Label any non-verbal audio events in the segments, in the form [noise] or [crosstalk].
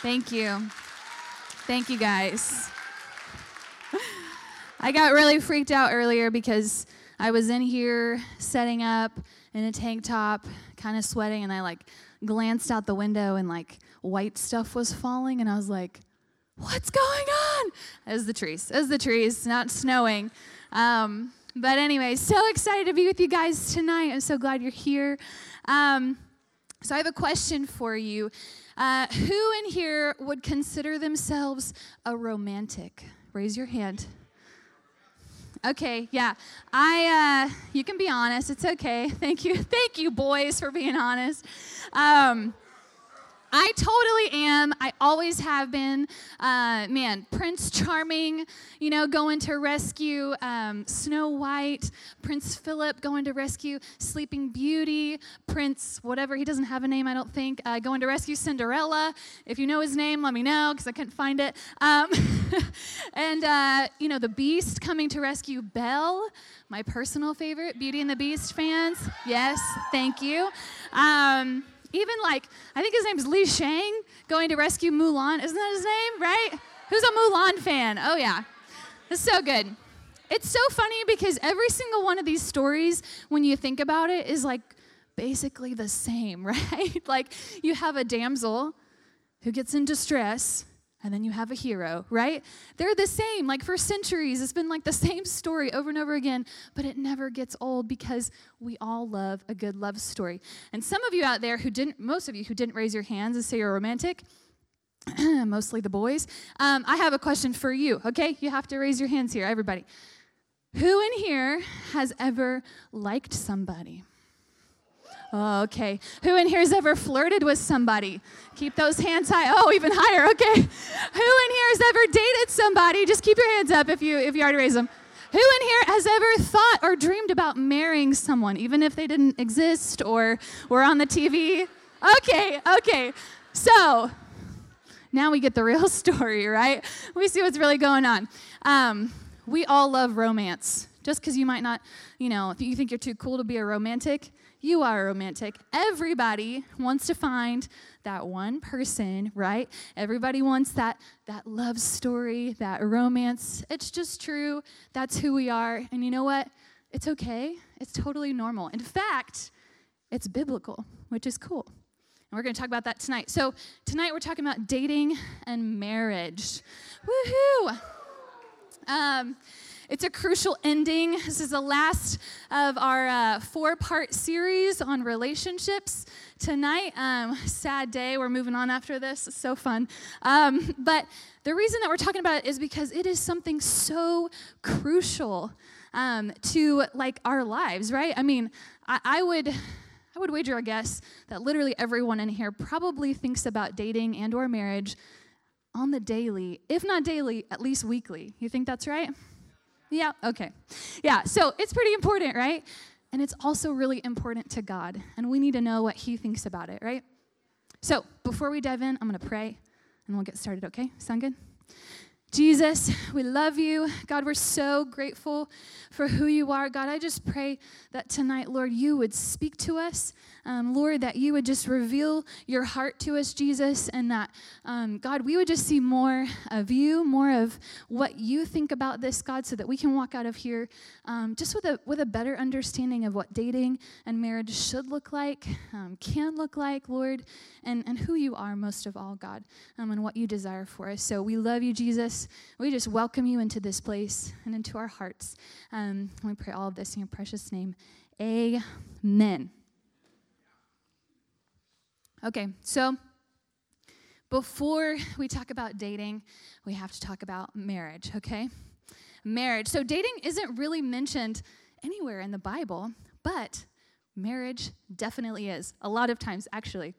Thank you. Thank you, guys. I got really freaked out earlier because I was in here setting up in a tank top, kind of sweating, and I like glanced out the window and like white stuff was falling, and I was like, what's going on? As the trees, as the trees, not snowing. Um, but anyway, so excited to be with you guys tonight. I'm so glad you're here. Um, so I have a question for you. Uh, who in here would consider themselves a romantic? Raise your hand. Okay, yeah. I uh, you can be honest. It's okay. [laughs] Thank you. Thank you boys for being honest. Um, I totally am. I always have been. Uh, man, Prince Charming, you know, going to rescue um, Snow White, Prince Philip going to rescue Sleeping Beauty, Prince whatever, he doesn't have a name, I don't think, uh, going to rescue Cinderella. If you know his name, let me know because I couldn't find it. Um, [laughs] and, uh, you know, the Beast coming to rescue Belle, my personal favorite, Beauty and the Beast fans. Yes, thank you. Um, even like, I think his name is Li Shang going to rescue Mulan. Isn't that his name, right? Who's a Mulan fan? Oh, yeah. It's so good. It's so funny because every single one of these stories, when you think about it, is like basically the same, [laughs] right? like you have a damsel who gets in distress and then you have a hero, right? They're the same. Like for centuries, it's been like the [laughs] same story over and over again, but it never gets old because we all love a good love story. And some of you out there who didn't, most of you who didn't raise your hands and say you're romantic, [clears throat] mostly the boys, um, I have a question for you, okay? You have to raise your hands here, everybody. Who in here has ever liked somebody? Oh, okay. Who in here has ever flirted with somebody? Keep those hands high. Oh, even higher. Okay. Who in here has ever dated somebody? Just keep your hands up if you if you already raised them. Who in here has ever thought or dreamed about marrying someone, even if they didn't exist or were on the TV? Okay, okay. So now we get the real [laughs] story, right? We see what's really going on. Um, we all love romance. Just because you might not, you know, if you think you're too cool to be a romantic, you are a romantic. Everybody wants to find that one person, right? Everybody wants that that love story, that romance. It's just true. That's who we are. And you know what? It's okay. It's totally normal. In fact, it's biblical, which is cool. And we're going to talk about that tonight. So, tonight we're talking about dating and marriage. Woohoo! Um, it's a crucial ending. This is the last of our uh, four part series on relationships. Tonight, um, sad day. We're moving on after this. It's so fun. Um, but the reason that we're talking about it is because it is something so crucial um, to like our lives, right? I mean, I, I would. I would wager a guess that literally everyone in here probably thinks about dating and or marriage on the daily, if not daily, at least weekly. You think that's right? Yeah, okay. Yeah, so it's pretty important, right? And it's also really important to God, and we need to know what He thinks about it, right? So before we dive in, I'm gonna pray and we'll get started, okay? Sound good? Jesus, we love you. God, we're so grateful for who you are. God, I just pray that tonight, Lord, you would speak to us. Um, Lord, that you would just reveal your heart to us, Jesus, and that, um, God, we would just see more of you, more of what you think about this, God, so that we can walk out of here um, just with a, with a better understanding of what dating and marriage should look like, um, can look like, Lord, and, and who you are most of all, God, um, and what you desire for us. So we love you, Jesus. We just welcome you into this place and into our hearts. Um, we pray all of this in your precious name. Amen. Okay, so before we talk about dating, we have to talk about marriage, okay? Marriage. So dating isn't really mentioned anywhere in the Bible, but marriage definitely is. A lot of times, actually.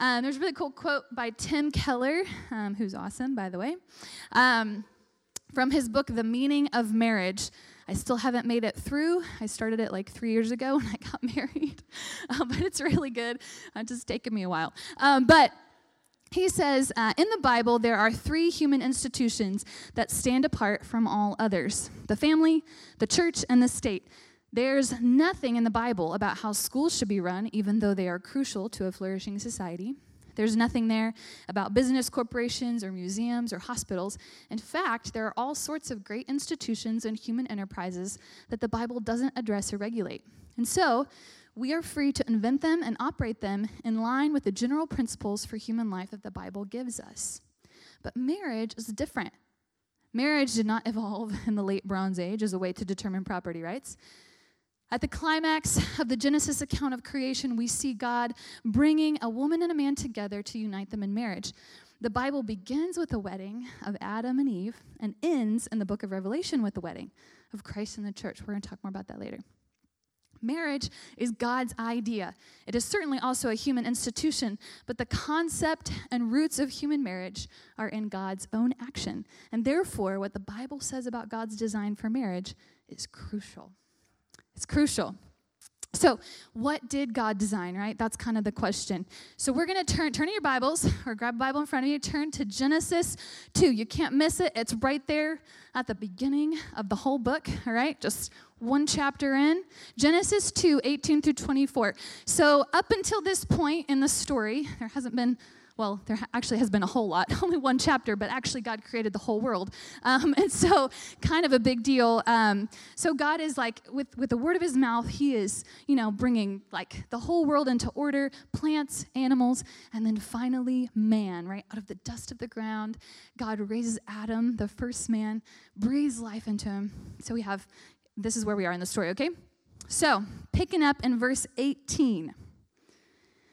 Um, there's a really cool quote by Tim Keller, um, who's awesome, by the way, um, from his book, The Meaning of Marriage. I still haven't made it through. I started it like three years ago [laughs] when I got married, uh, but it's really good. It's just taken me a while. Um, but he says, uh, in the Bible, there are three human institutions that stand apart from all others the family, the church, and the state. There's nothing in the Bible about how schools should be run, even though they are crucial to a flourishing society. There's nothing there about business corporations or museums or hospitals. In fact, there are all sorts of great institutions and human enterprises that the Bible doesn't address or regulate. And so, we are free to invent them and operate them in line with the general principles for human life that the Bible gives us. But marriage is different. Marriage did not [laughs] evolve in the late Bronze Age as a way to determine property rights. At the climax of the Genesis account of creation, we see God bringing a woman and a man together to unite them in marriage. The Bible begins with the wedding of Adam and Eve and ends in the book of Revelation with the wedding of Christ and the church. We're going to talk more about that later. Marriage is God's idea. It is certainly also a human institution, but the concept and roots of human marriage are in God's own action. And therefore, what the Bible says about God's design for marriage is crucial. It's crucial. So, what did God design, right? That's kind of the question. So, we're going to turn turn your Bibles [laughs] or grab a Bible in front of you, turn to Genesis 2. You can't miss it. It's right there at the beginning of the whole book, all right? Just one chapter in. Genesis 2, 18 through 24. So, up until this point in the story, there hasn't been well, there actually has been a whole lot, [laughs] only one chapter, but actually God created the whole world. Um, [laughs] and so, kind of a big deal. Um, so, God is like, with, with the word of his mouth, he is, you know, bringing like the whole world into order plants, animals, and then finally man, right? Out of the dust of the ground, God raises Adam, the first man, breathes life into him. So, we have, this is where we are in the story, okay? So, picking up in verse 18.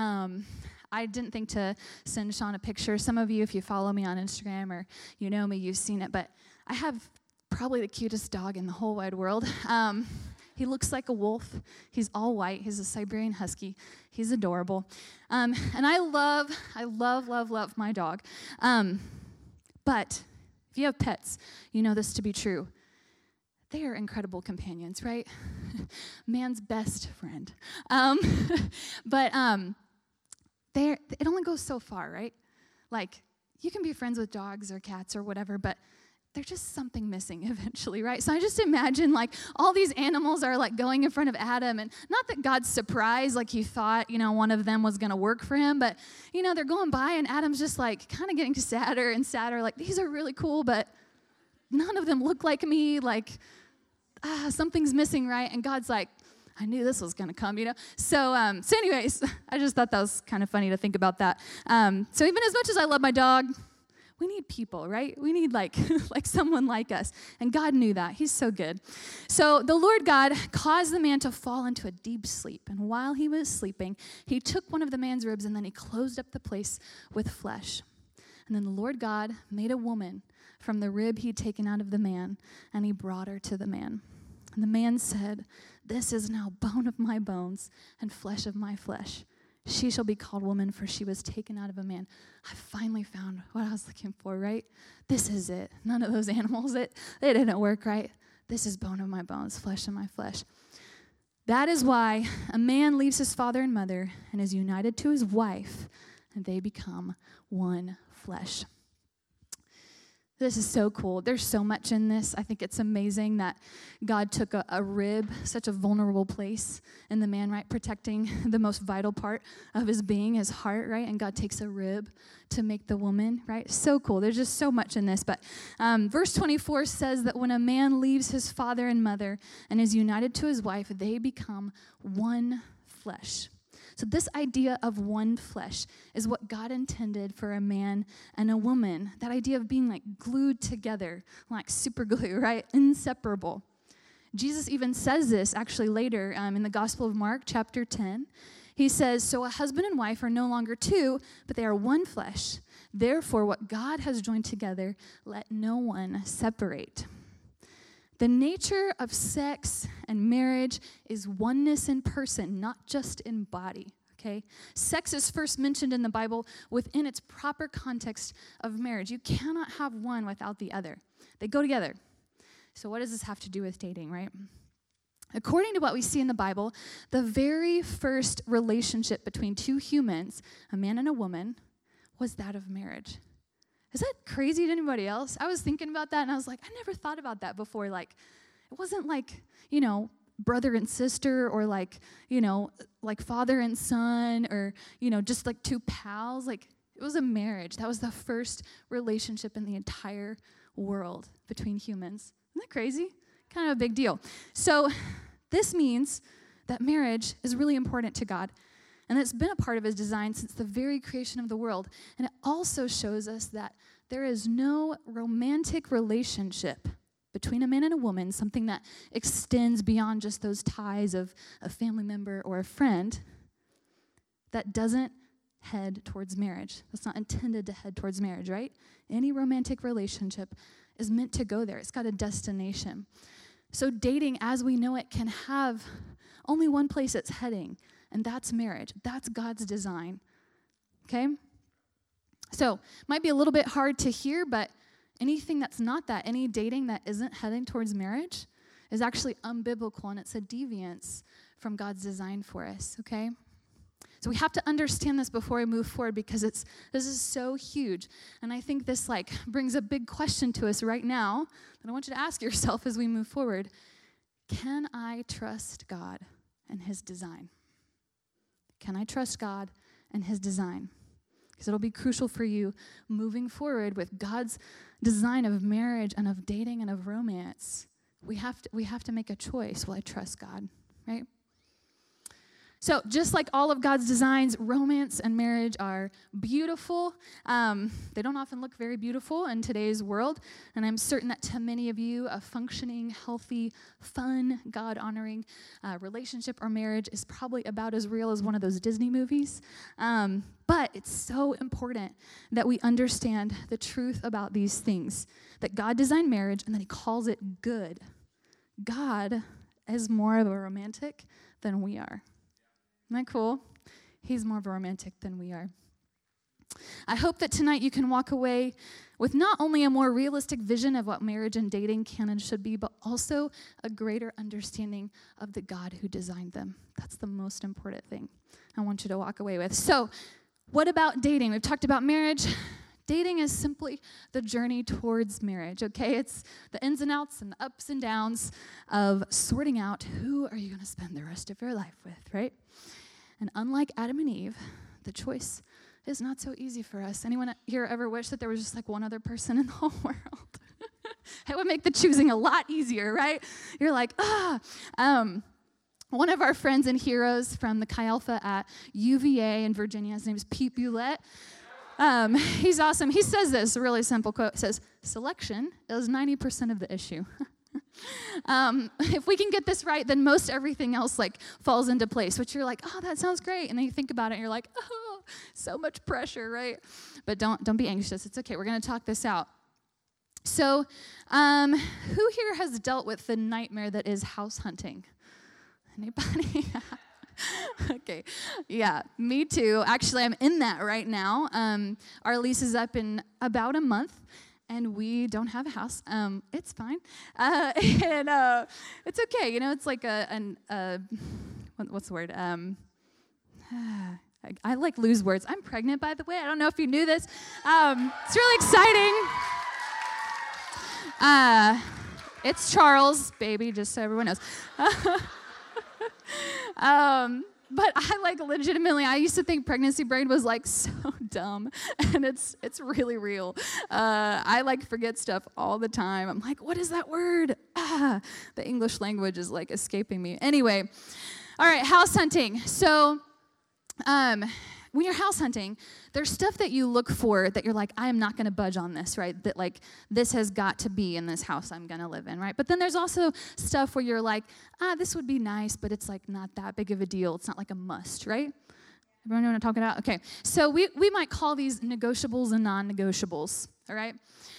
Um, I didn't think to send Sean a picture. Some of you, if you follow me on Instagram or you know me, you've seen it, but I have probably the cutest dog in the whole wide world. [laughs] Um, he looks like a wolf. He's all white. He's a Siberian Husky. He's adorable. Um, and I love, I love, love, love my dog. Um, but if you have pets, you know this to be true. They are incredible companions, right? [laughs] Man's best friend. Um, [laughs] but it only goes so far, right? Like, you can be friends with dogs or cats or whatever, but there's just something missing [laughs] eventually, right? So I just imagine like all these animals are like going in front of Adam, and not that God's surprised, like he thought, you know, one of them was gonna work for him, but you know, they're going by, and Adam's just like kind of getting sadder and sadder, like these are really cool, but none of them look like me, like ah, something's missing, right? And God's like, I knew this was going to come, you know? So, um, so anyways, [laughs] I just thought that was kind of funny to think about that. Um, so even as much as I love my dog, we need people, right? We need like [laughs] like someone like us. And God knew that. He's so good. So the Lord God caused the man to fall into a deep sleep. And while he was sleeping, he took one of the man's ribs and then he closed up the place with flesh. And then the Lord God made a woman from the rib he'd taken out of the man, and he brought her to the man. And the man said, This is now bone of my bones and flesh of my flesh. She shall be called woman, for she was taken out of a man. I finally found what I was looking for, right? This is it. None of those [laughs] animals, it, they didn't work, right? This is bone of my bones, flesh of my flesh. That is why a man leaves his father and mother and is united to his wife, and they become one flesh. This is so cool. There's so much in this. I think it's amazing that God took a, a, rib, such a vulnerable place in the man, right? Protecting [laughs] the most vital part of his being, his heart, right? And God takes a rib to make the woman, right? So cool. There's just so much in this. But um, verse 24 says that when a man leaves his father and mother and is united to his wife, they become one flesh. So, this idea of one flesh is what God intended for a man and a woman. That idea of being like glued together, like super glue, [laughs] right? Inseparable. Jesus even says this actually later um, in the Gospel of Mark, chapter 10. He says, So a husband and wife are no longer two, but they are one flesh. Therefore, what God has joined together, let no one separate. The nature of sex and marriage is oneness in person, not just in body. okay? Sex is first mentioned in the Bible within its proper context of marriage. You cannot have one without the other, they go together. So, what does this have to do with dating, right? According to what we see in the Bible, the very first relationship between two humans, a man and a woman, was that of marriage. Is that crazy to anybody else? I was thinking about that and I was like, I never thought about that before. Like, it wasn't like, you know, brother and sister or like, you know, like father and son or, you know, just like two pals. Like, it was a marriage. That was the first relationship in the entire world between humans. Isn't that crazy? Kind of a big deal. So, this means that marriage is really important to God. And it's been a part of his design since the very creation of the world. And it also shows us that there is no romantic relationship between a man and a woman, something that extends beyond just those ties of a family member or a friend, that doesn't head towards marriage. That's not intended to head towards marriage, right? Any romantic relationship is meant to go there, it's got a destination. So, dating as we know it can have only one place it's heading, and that's marriage. That's God's design. Okay? So, might be a little bit hard to hear, but anything that's not that, any dating that isn't heading towards marriage, is actually unbiblical and it's a deviance from God's design for us, okay? So we have to understand this before we move forward because it's this is so huge. And I think this like brings a big question to us right now that I want you to ask yourself as we move forward. Can I trust God and his design? Can I trust God and His design? Because it'll be crucial for you moving forward with God's design of marriage and of dating and of romance. We have to, we have to make a choice. Will I trust God? Right? So, just like all of God's designs, romance and marriage are beautiful. Um, they don't often look very beautiful in today's world. And I'm certain that to many of you, a functioning, healthy, fun, God honoring uh, relationship or marriage is probably about as real as one of those Disney movies. Um, but it's so important that we understand the truth about these things that God designed marriage and that He calls it good. God is more of a romantic than we are. Isn't that cool? He's more romantic than we are. I hope that tonight you can walk away with not only a more realistic vision of what marriage and dating can and should be, but also a greater understanding of the God who designed them. That's the most important thing I want you to walk away with. So, what about dating? We've talked about marriage. Dating is simply the journey towards marriage, okay? It's the ins and outs and the ups and downs of sorting out who are you going to spend the rest of your life with, right? And unlike Adam and Eve, the choice is not so easy for us. Anyone here ever wish that there was just like one other person in the [laughs] whole world? [laughs] it would make the choosing a lot easier, right? You're like, ah. Um, one of our friends and heroes from the Chi Alpha at UVA in Virginia, his name is Pete Bulette. Um, he's awesome. He says this really simple quote. It says, Selection is 90% of the issue. [laughs] um, [laughs] if we can get this right, then most everything else like falls into place, which you're like, oh, that sounds great. And then you think about it and you're like, [laughs] oh, so much pressure, right? But don't, don't be anxious. It's okay. We're to talk this out. So, um, who here has dealt with the nightmare that is house hunting? Anybody? [laughs] okay. Yeah, me too. Actually, I'm in that right now. Um, our lease is up in about a month and we don't have a house. Um, it's fine, uh, [laughs] and uh, it's okay. You know, it's like a, an, uh, what's the word? Um, [sighs] I, I, like lose words. I'm pregnant, by the way. I don't know if you knew this. Um, it's really exciting. Uh, it's Charles, baby, just so everyone knows. [laughs] um, but I like legitimately, I used to think pregnancy brain was like [laughs] so dumb, and it's it's really real. Uh, I like forget stuff all the time. I'm like, what is that word? Ah, the English language is like escaping me. Anyway, all right, house hunting. So, um, when you're house hunting, there's stuff that you look for that you're like, I am not going to budge on this, right? That like this has got to be in this house I'm going to live in, right? But then there's also stuff where you're like, ah, this would be nice, but it's like not that big of a deal. It's not like a must, right? Everyone know what I'm talking about? Okay. So we, we might call these negotiables and non negotiables, all right?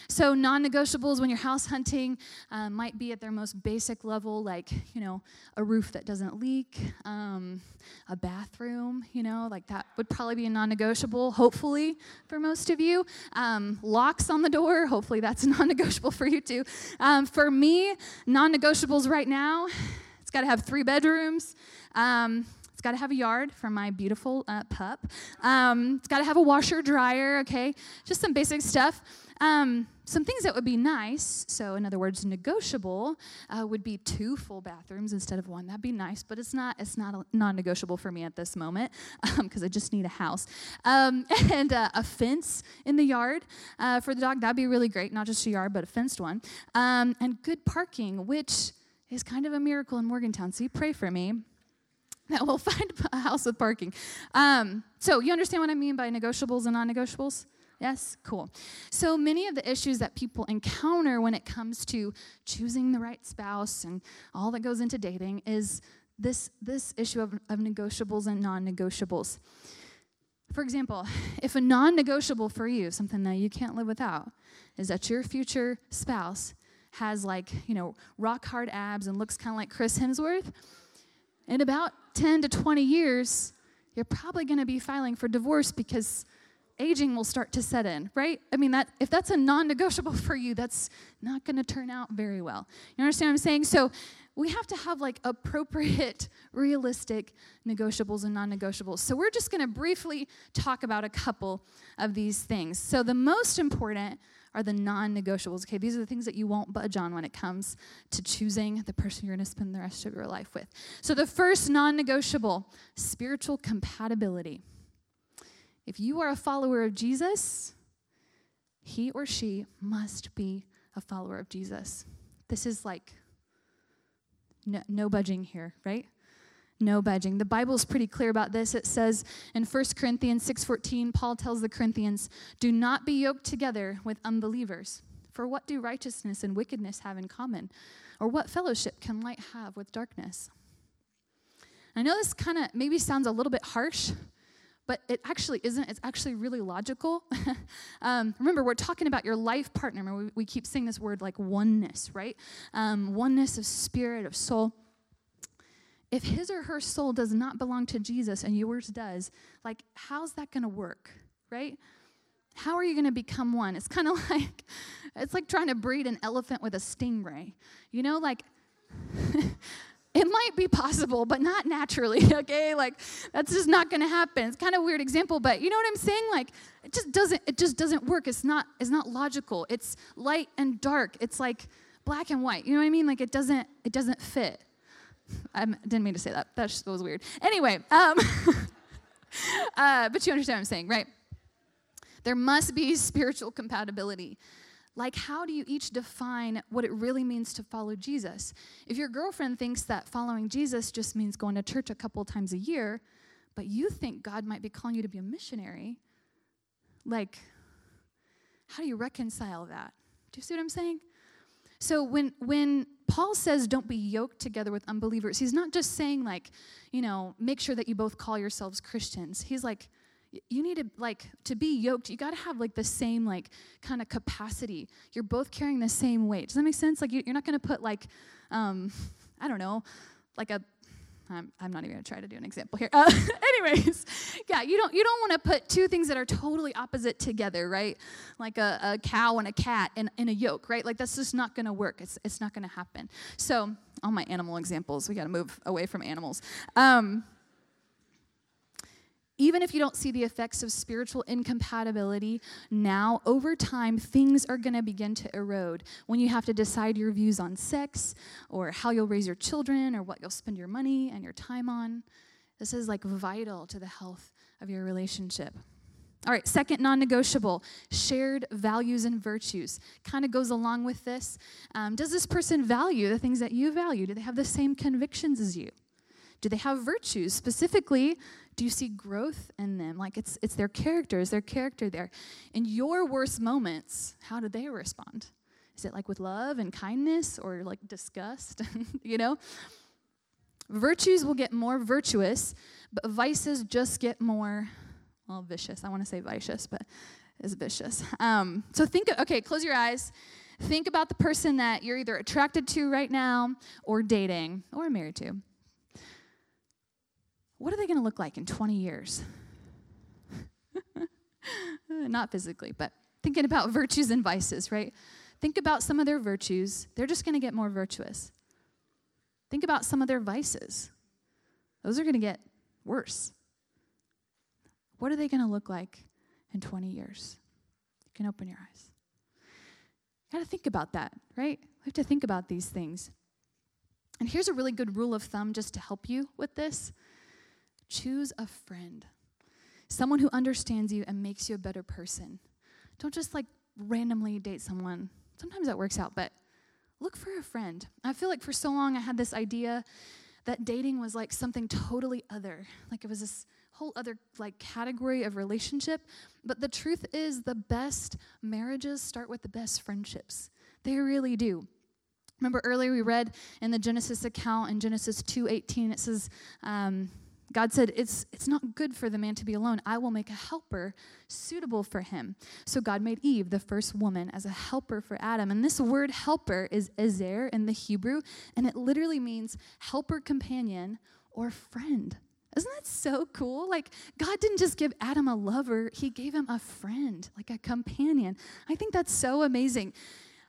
So non negotiables when you're house hunting uh, might be at their most basic level, like, you know, a roof that doesn't leak, um, a bathroom, you know, like that would probably be a non negotiable, hopefully, for most of you. Um, locks on the door, hopefully that's [laughs] non negotiable for you too. Um, for me, non negotiables right now, it's got to have three bedrooms. Um, it's got to have a yard for my beautiful uh, pup. Um, it's got to have a washer, dryer, okay? Just some basic stuff. Um, some things that would be nice, so in other words, negotiable, uh, would be two full bathrooms instead of one. That'd be nice, but it's not. It's not non-negotiable for me at this moment because [laughs] um, I just need a house um, [laughs] and uh, a fence in the yard uh, for the dog. That'd be really great. Not just a yard, but a fenced one, um, and good parking, which is kind of a miracle in Morgantown. So you pray for me [laughs] that we'll find a [laughs] house with parking. Um, so, you understand what I mean by negotiables and non negotiables? Yes? Cool. So, many of the issues that people encounter when it comes to choosing the right spouse and all that goes into dating is this, this issue of, of negotiables and non negotiables. For example, if a non negotiable for you, something that you can't live without, is that your future spouse has like, you know, rock hard abs and looks kind of like Chris Hemsworth, in about 10 to 20 years, you're probably going to be filing for divorce because aging will start to set in, right? I mean, that if that's a non-negotiable for you, that's not going to turn out very well. You understand what I'm saying? So we have to have like appropriate, [laughs] realistic negotiables and non-negotiables. So we're just going to briefly talk about a couple of these things. So the most important are the non negotiables. Okay, these are the things that you won't budge on when it comes to choosing the person you're going to spend the rest of your life with. So, the first non negotiable spiritual compatibility. If you are a follower of Jesus, he or she must be a follower of Jesus. This is like no, no budging here, right? No budging. The Bible is pretty clear about this. It says in 1 Corinthians 6:14, Paul tells the Corinthians, "Do not be yoked together with unbelievers. For what do righteousness and wickedness have in common? Or what fellowship can light have with darkness?" I know this kind of maybe sounds a little bit harsh, but it actually isn't. It's actually really logical. [laughs] um, remember, we're talking about your life partner. We, we, keep saying this word like oneness, right? Um, oneness of spirit, of soul if his or her soul does not belong to Jesus and yours does, like, how's that going to work, right? How are you going to become one? It's kind of [laughs] like it's like trying to breed an elephant with a stingray. You know, like [laughs] it might be possible, but not naturally, [laughs] okay? Like that's just not going to happen. It's kind of weird example, but you know what I'm saying? Like it just doesn't it just doesn't work. It's not it's not logical. It's light and dark. It's like black and white. You know what I mean? Like it doesn't it doesn't fit. I didn't mean to say that. That just was weird. Anyway, um, [laughs] uh, but you understand what I'm saying, right? There must be spiritual compatibility. Like, how do you each define what it really means to follow Jesus? If your girlfriend thinks that following Jesus just means going to church a couple times a year, but you think God might be calling you to be a missionary, like, how do you reconcile that? Do you see what I'm saying? So when when Paul says don't be yoked together with unbelievers, he's not just saying like, you know, make sure that you both call yourselves Christians. He's like you need to like to be yoked you got to have like the same like kind of capacity. You're both carrying the same weight. Does that make sense? Like you're not going to put like um [laughs] i don't know like a I'm, I'm not even going to try to do an example here. Uh, [laughs] anyways, yeah, you don't you don't want to put two things that are totally opposite together, right? Like a, a cow and a cat in, in a yoke, right? Like that's just not going to work. It's it's not going to happen. So all my animal examples, we got to move away from animals. Um, even if you don't see the effects of spiritual incompatibility now, over time, things are going to begin to erode when you have to decide your views on sex or how you'll raise your children or what you'll spend your money and your time on. This is like vital to the health of your relationship. All right, second non negotiable shared values and virtues. Kind of goes along with this. Um, does this person value the things that you value? Do they have the same convictions as you? Do they have virtues? Specifically, do you see growth in them? Like it's it's their character, is their character there? In your worst moments, how do they respond? Is it like with love and kindness or like disgust? [laughs] you know? Virtues will get more virtuous, but vices just get more, well, vicious. I want to say vicious, but it's vicious. Um, so think, okay, close your eyes. Think about the person that you're either attracted to right now, or dating, or married to. What are they going to look like in 20 years? [laughs] Not physically, but thinking about [laughs] virtues and vices, right? Think about some of their virtues. They're just going to get more virtuous. Think about some of their vices. Those are going to get worse. What are they going to look like in 20 years? You can open your eyes. You got to think about that, right? We have to think about these things. And here's a really good rule of thumb just to help you with this choose a friend, someone who understands you and makes you a better person. Don't just like randomly date someone. Sometimes that works out, but look for a friend. I feel like for so long I had this idea that dating was like something totally other, like it was this whole other like category of relationship. But the truth is, the best marriages start with the best friendships. They really do. Remember earlier we read in the Genesis account in Genesis 2:18 it says um, God said, it's, it's not good for the man to be alone. I will make a helper suitable for him. So God made Eve, the first woman, as a helper for Adam. And this word helper is ezer in the Hebrew, and it literally means helper, companion, or friend. Isn't that so cool? Like, God didn't just give Adam a lover, He gave him a friend, like a companion. I think that's so amazing.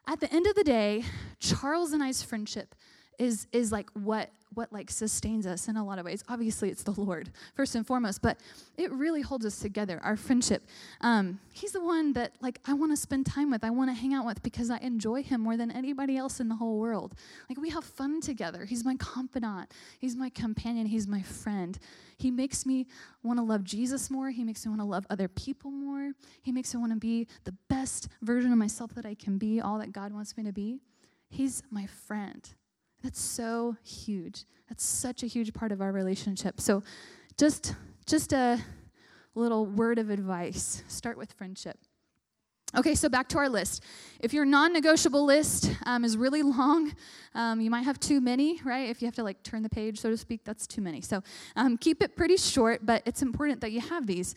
At the end of the day, Charles and I's friendship is, is like what what like sustains us in a lot of ways. Obviously, it's the Lord first and foremost, but it really holds us together. Our friendship. Um, he's the one that like I want to spend time with. I want to hang out with because I enjoy him more than anybody else in the whole world. Like we have fun together. He's my confidant. He's my companion. He's my friend. He makes me want to love Jesus more. He makes me want to love other people more. He makes me want to be the best version of myself that I can be. All that God wants me to be. He's my friend. That's so huge. That's such a huge part of our relationship. So just just a little word of advice. Start with friendship. Okay, so back to our list. If your non negotiable list um, is really long, um, you might have too many, right? If you have to like turn the page, so to speak, that's too many. So um, keep it pretty short, but it's important that you have these.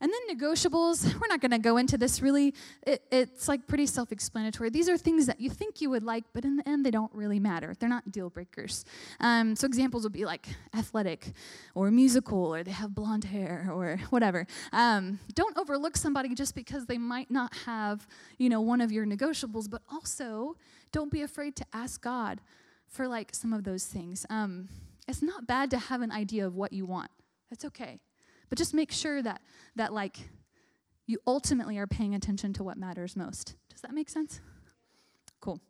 And then negotiables, we're not going to go into this really. It, it's like pretty self explanatory. These are things that you think you would like, but in the end, they don't really matter. They're not deal breakers. Um, so examples would be like athletic or musical or they have blonde hair or whatever. Um, don't overlook somebody just because they might not have, you know, one of your negotiables, but also don't be afraid to ask God for like some of those things. Um, it's not bad to have an idea of what you want. That's okay. But just make sure that that like you ultimately are paying attention to what matters most. Does that make sense? Cool.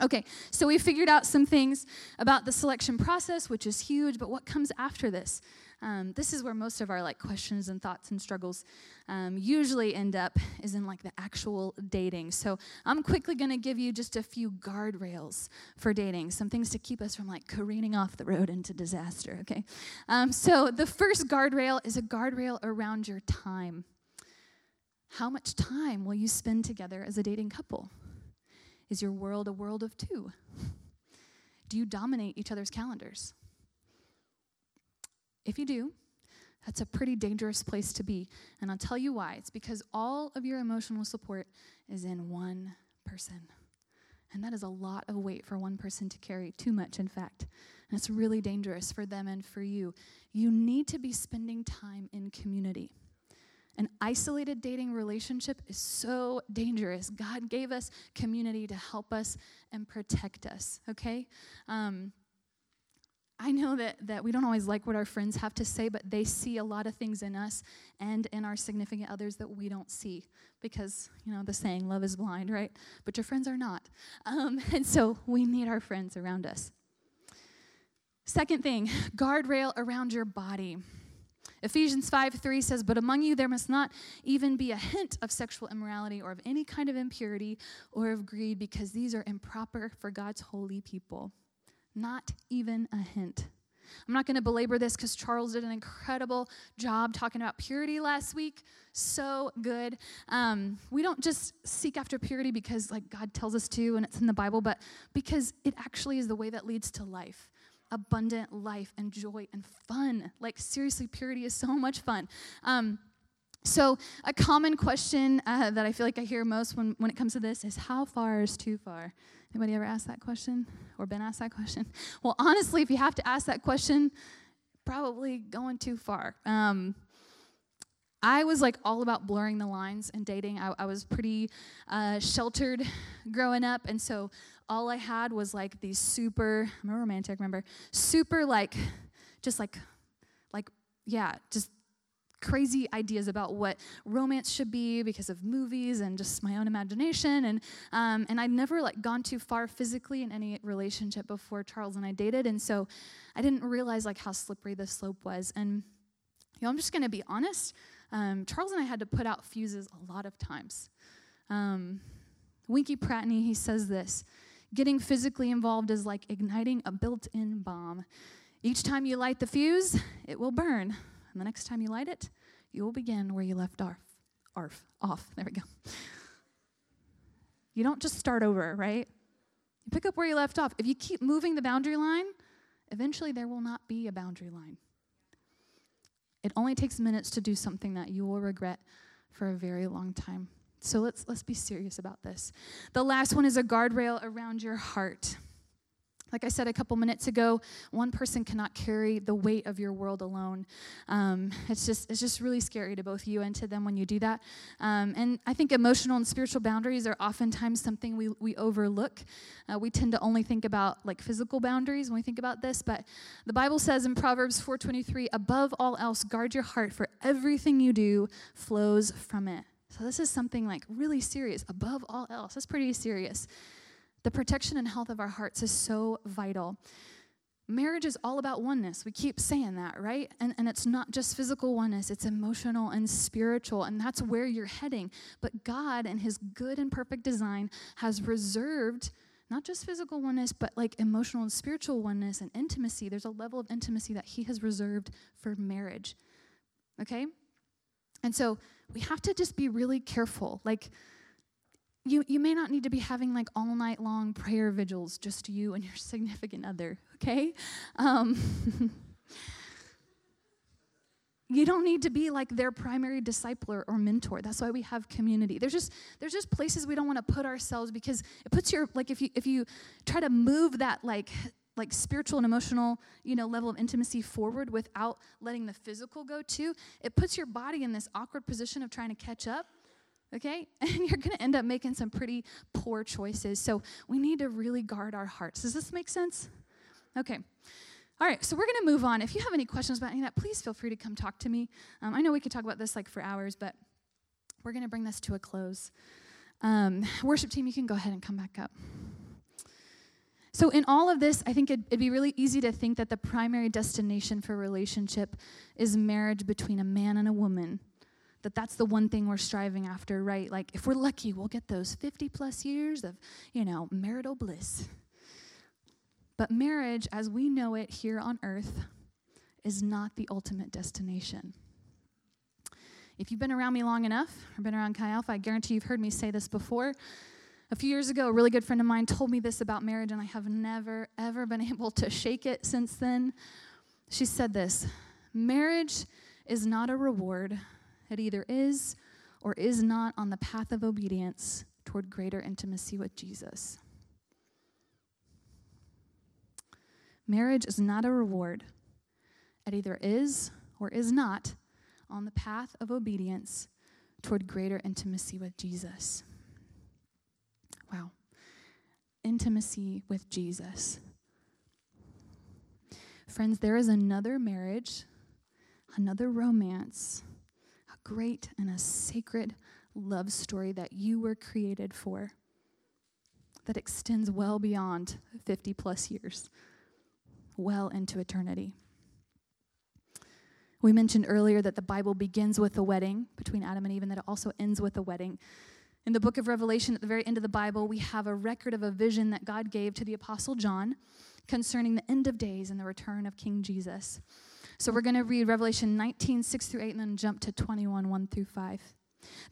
Okay, so we figured out some things about the selection process, which is huge, but what comes after this? Um, this is where most of our like questions and thoughts and struggles um, usually end up is in like the actual dating. So I'm quickly going to give you just a few guardrails for dating, some things to keep us from like careening off the road into disaster. Okay, um, so the first guardrail is a guardrail around your time. How much time will you spend together as a dating couple? Is your world a world of two? Do you dominate each other's calendars? If you do, that's a pretty dangerous place to be. And I'll tell you why. It's because all of your emotional support is in one person. And that is a lot of weight for one person to carry, too much, in fact. And it's really dangerous for them and for you. You need to be spending time in community. An isolated dating relationship is so dangerous. God gave us community to help us and protect us, okay? Um, I know that, that we don't always like what our friends have to say, but they see a lot of things in us and in our significant others that we don't see because, you know, the saying, love is blind, right? But your friends are not. Um, [laughs] and so we need our friends around us. Second thing, guardrail around your body. Ephesians 5 3 says, But among you there must not even be a hint of sexual immorality or of any kind of impurity or of greed, because these are improper for God's holy people. Not even a hint. I'm not going to belabor this because Charles did an incredible job talking about purity last week. So good. Um, we don't just seek after purity because, like, God tells us to and it's in the Bible, but because it actually is the way that leads to life abundant life and joy and fun. Like, seriously, purity is so much fun. Um, so, a common question uh, that I feel like I hear most when, when it comes to this is how far is too far? Anybody ever asked that question or been asked that question? [laughs] Well, honestly, if you have to ask that question, probably going too far. Um, I was like all about blurring the lines and dating. I, I was pretty uh, sheltered [laughs] growing up, and so all I had was like these super. I'm a romantic, remember? Super like, just like, like yeah, just crazy ideas about what romance should be because of movies and just my own imagination. And um, and I'd never like gone too far physically in any relationship before Charles and I dated. And so I didn't realize like how slippery the slope was. And you know I'm just gonna be honest um, Charles and I had to put out fuses a lot of times. Um, Winkie Pratney he says this getting physically involved is like igniting a built-in bomb. Each time you light the fuse it will burn and the next time you light it, you will begin where you left off. Arf, off. There we go. You don't just start over, right? You pick up where you left off. If you keep moving the boundary line, eventually there will not be a boundary line. It only takes minutes to do something that you will regret for a very long time. So let's let's be serious about this. The last one is a guardrail around your heart. Like I said a couple minutes ago, one person cannot carry the weight of your world alone. Um, it's just it's just really scary to both you and to them when you do that. Um, and I think emotional and spiritual boundaries are oftentimes something we we overlook. Uh, we tend to only think about like physical boundaries when we think about this, but the Bible says in Proverbs 4:23, "Above all else, guard your heart, for everything you do flows from it." So this is something like really serious. Above all else, that's pretty serious. The protection and health of our hearts is so vital. Marriage is all about oneness. We keep saying that, right? And, and it's not just physical oneness, it's emotional and spiritual, and that's where you're heading. But God, in His good and perfect design, has reserved not just physical oneness, but like emotional and spiritual oneness and intimacy. There's a level of intimacy that He has reserved for marriage. Okay? And so we have to just be really careful. Like, you, you may not need to be having like all night long prayer vigils, just you and your [laughs] significant other, okay? Um, [laughs] you don't need to be like their primary discipler or mentor. That's why we have community. There's just there's just places we don't want to put ourselves because it puts your like if you if you try to move that like like spiritual and emotional you know level of intimacy forward without letting the physical go too it puts your body in this awkward position of trying to catch up okay? [laughs] And you're going to end up making some pretty poor choices. So we need to really guard our hearts. Does this make sense? Okay. All right, so we're going to move on. If you have any questions about any of that, please feel free to come talk to me. Um, I know we could talk about this like for hours, but we're going to bring this to a close. Um, worship team, you can go ahead and come back up. So, in all of this, I think it'd, it'd, be really easy to think that the primary destination for relationship is marriage between a man and a woman that that's the one thing we're striving after, right? Like if we're lucky, we'll get those 50 plus years of, you know, marital bliss. But marriage, as we know it here on earth, is not the ultimate destination. If you've been around me long enough, or been around Chi Alpha, I guarantee you've heard me say this before. A few years ago, a really good friend of mine told me this about marriage, and I have never, ever been [laughs] able to shake it since then. She said this Marriage is not a reward, it either is or is not on the path of obedience toward greater intimacy with Jesus. Marriage is not a reward. It either is or is not on the path of obedience toward greater intimacy with Jesus. Wow. Intimacy with Jesus. Friends, there is another marriage, another romance great and a sacred love story that you were created for that extends well beyond 50 plus years, well into eternity. We mentioned earlier that the Bible begins with a wedding between Adam and Eve, and that it also ends with a wedding. In the book of Revelation, at the very end of the Bible, we have a record of a vision that God gave to the Apostle John concerning the end of days and the return of King Jesus. So we're going to read Revelation 19, 6 through 8, and then jump to 21, 1 through 5.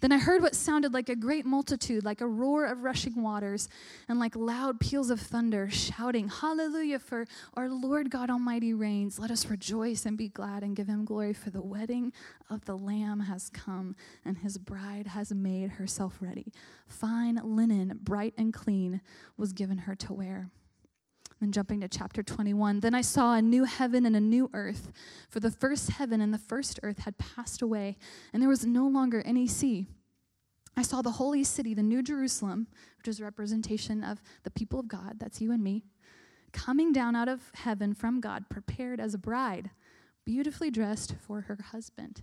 Then I heard what sounded like a great multitude, like a roar of rushing waters, and like loud peals of thunder, shouting, Hallelujah, for our Lord God Almighty reigns. Let us rejoice and be glad and give him glory, for the wedding of the Lamb has come, and his bride has made herself ready. Fine linen, bright and clean, was given her to wear. Then jumping to chapter 21, then I saw a new heaven and a new earth, for the first heaven and the first earth had passed away, and there was no longer any sea. I saw the holy city, the New Jerusalem, which is a representation of the people of God, that's you and me, coming down out of heaven from God, prepared as a bride, beautifully dressed for her husband.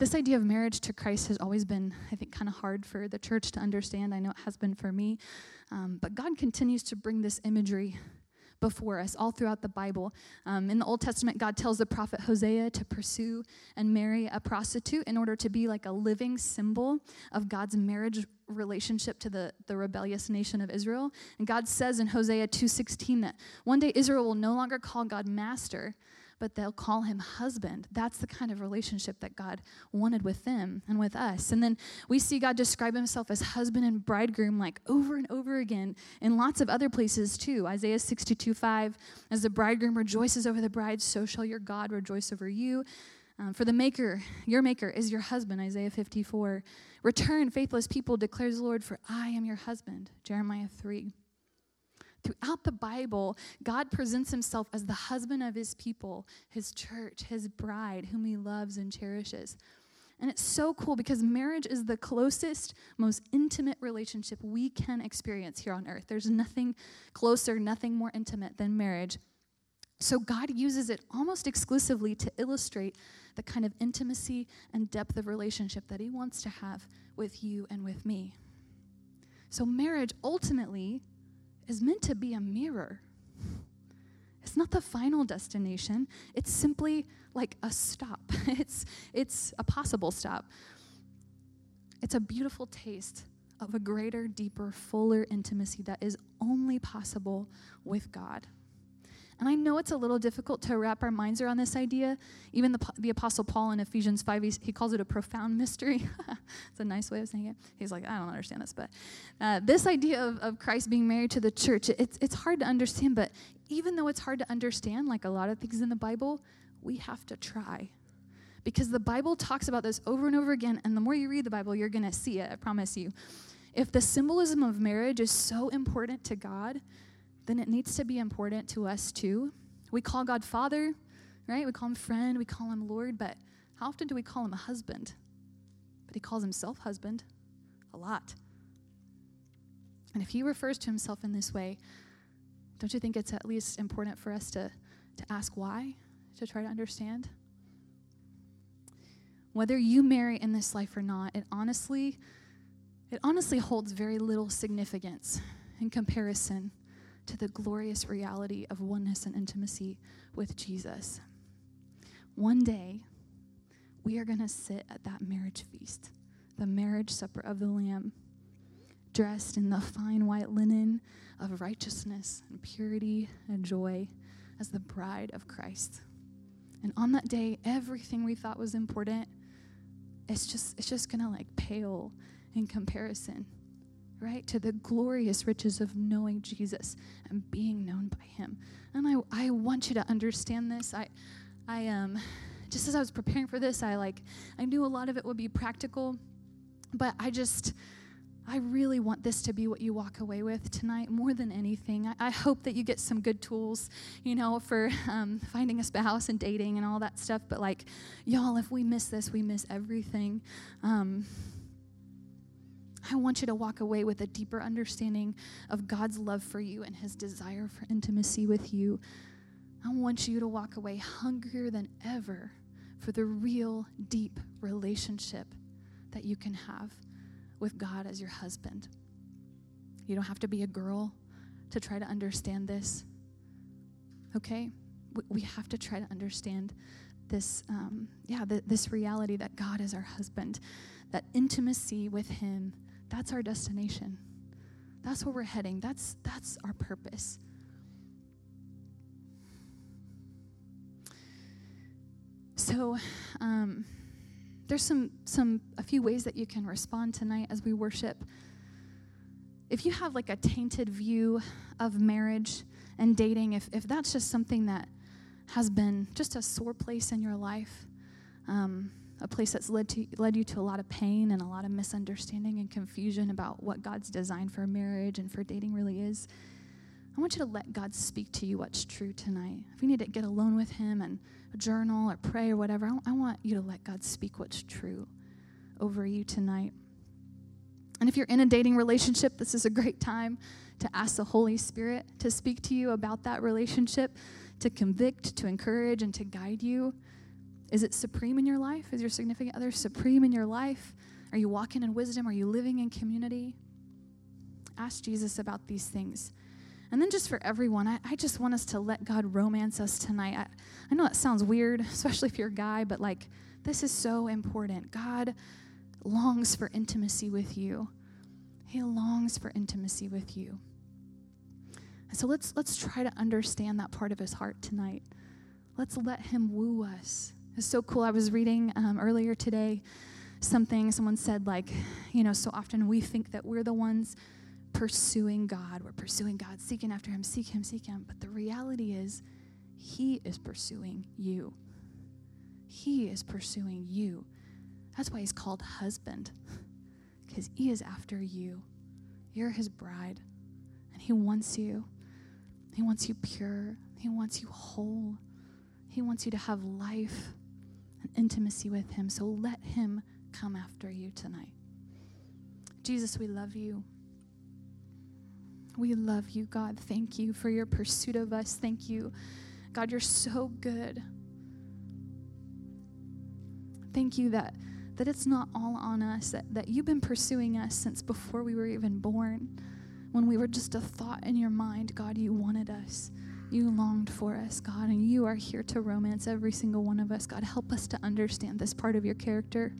This idea of marriage to Christ has always been, I think, kind of hard for the church to understand. I know it has been for me. Um, but God continues to bring this imagery before us all throughout the Bible. Um, in the Old Testament, God tells the prophet Hosea to pursue and marry a prostitute in order to be like a living symbol of God's marriage relationship to the, the rebellious nation of Israel. And God says in Hosea 2:16 that one day Israel will no longer call God master, but they'll call him husband. That's the kind of relationship that God wanted with them and with us. And then we see God describe himself as husband and bridegroom like over and over again in lots of other places too. Isaiah 62 5, as the bridegroom rejoices over the bride, so shall your God rejoice over you. Um, for the maker, your maker is your husband, Isaiah 54. Return, faithless people, declares the Lord, for I am your husband, Jeremiah 3. Throughout the Bible, God presents himself as the husband of his people, his church, his bride, whom he loves and cherishes. And it's so cool because marriage is the closest, most intimate relationship we can experience here on earth. There's nothing closer, nothing more intimate than marriage. So God uses it almost exclusively to illustrate the kind of intimacy and depth of relationship that he wants to have with you and with me. So marriage ultimately is meant to be a mirror. It's not the final destination. It's simply like a stop. [laughs] It's it's a possible stop. It's a beautiful taste of a greater, deeper, fuller intimacy that is only possible with God. And I know it's a little difficult to wrap our minds around this idea. Even the, the Apostle Paul in Ephesians 5, he, he calls it a profound mystery. [laughs] it's a nice way of saying it. He's like, I don't understand this. But uh, this idea of, of Christ being married to the church, it's, it's hard to understand. But even though it's hard to understand, like a lot of things in the Bible, we have to try. Because the Bible talks about this over and over again. And the more you read the Bible, you're going to see it, I promise you. If the symbolism of marriage is so important to God, then it needs to be important to us too. We call God Father, right? We call him friend, we call him Lord, but how often do we call him a husband? But he calls himself husband a lot. And if he refers to himself in this way, don't you think it's at least important for us to, to ask why, to try to understand? Whether you marry in this life or not, it honestly, it honestly holds very little significance in comparison to the glorious reality of oneness and intimacy with Jesus. One day, we are going to sit at that marriage feast, the marriage supper of the Lamb, dressed in the fine white linen of righteousness and purity and joy as the bride of Christ. And on that day, everything we thought was important, it's just, it's just going to like pale in comparison right? To the glorious riches of knowing Jesus and being known by him. And I, I want you to understand this. I, I um, just as I was preparing for this, I like, I knew a lot of it would be practical, but I just, I really want this to be what you walk away with tonight more than anything. I, I hope that you get some good tools, you know, for um, finding a spouse and dating and all that stuff. But like, y'all, if we miss this, we miss everything. Um, I want you to walk away with a deeper understanding of God's love for you and his desire for intimacy with you. I want you to walk away hungrier than ever for the real deep relationship that you can have with God as your husband. You don't have to be a girl to try to understand this. Okay? We have to try to understand this, um, yeah, this reality that God is our husband, that intimacy with Him, that's our destination. That's where we're heading. That's, that's our purpose. So, um, there's some, some, a few ways that you can respond tonight as we worship. If you have like a tainted view of marriage and dating, if, if that's just something that has been just a sore place in your life, um, a place that's led, to, led you to a lot of pain and a lot of misunderstanding and confusion about what God's design for marriage and for dating really is, I want you to let God speak to you what's true tonight. If you need to get alone with Him and journal or pray or whatever, I, I want you to let God speak what's true over you tonight. And if you're in a dating relationship, this is a great time to ask the Holy Spirit to speak to you about that relationship, to convict, to encourage, and to guide you. Is it supreme in your life? Is your significant other supreme in your life? Are you walking in wisdom? Are you living in community? Ask Jesus about these things. And then just for everyone, I, I just want us to let God romance us tonight. I, I know that sounds weird, [laughs] especially if you're a guy, but like this is so important. God longs for intimacy with you. He longs for intimacy with you. So let's let's try to understand that part of his heart tonight. Let's let him woo us. It's so cool. I was reading um, earlier today something someone said like, you know, so often we think that we're the ones pursuing God. We're pursuing God, seeking after Him, seek Him, seek Him. But the reality is, He is pursuing you. He is pursuing you. That's why He's called husband, because He is after you. You're His bride, and He wants you. He wants you pure, He wants you whole. He wants you to have life intimacy with Him. So let Him come after you tonight. Jesus, we love you. We love you, God. Thank you for your pursuit of us. Thank you. God, you're so good. Thank you that, that it's not all on us, that, that you've been pursuing us since before we were even born. When we were just a thought in your mind, God, you wanted us. You longed for us, God, and you are here to romance every single one of us. God, help us to understand this part of your character,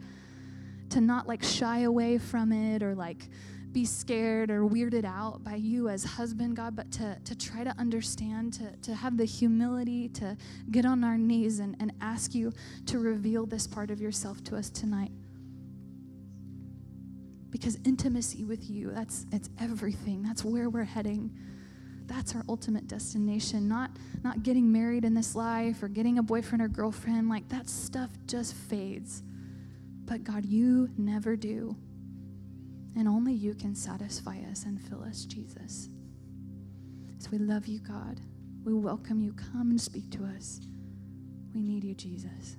to not like shy away from it or like be scared or weirded out by you as husband, God, but to, to try to understand, to, to have the humility to get on our knees and, and ask you to reveal this part of yourself to us tonight. Because intimacy with you, that's it's everything. That's where we're heading. That's our ultimate destination. Not not getting married in this life or getting a boyfriend or girlfriend. Like that stuff just fades. But God, you never do. And only you can satisfy us and fill us, Jesus. So we love you, God. We welcome you. Come and speak to us. We need you, Jesus.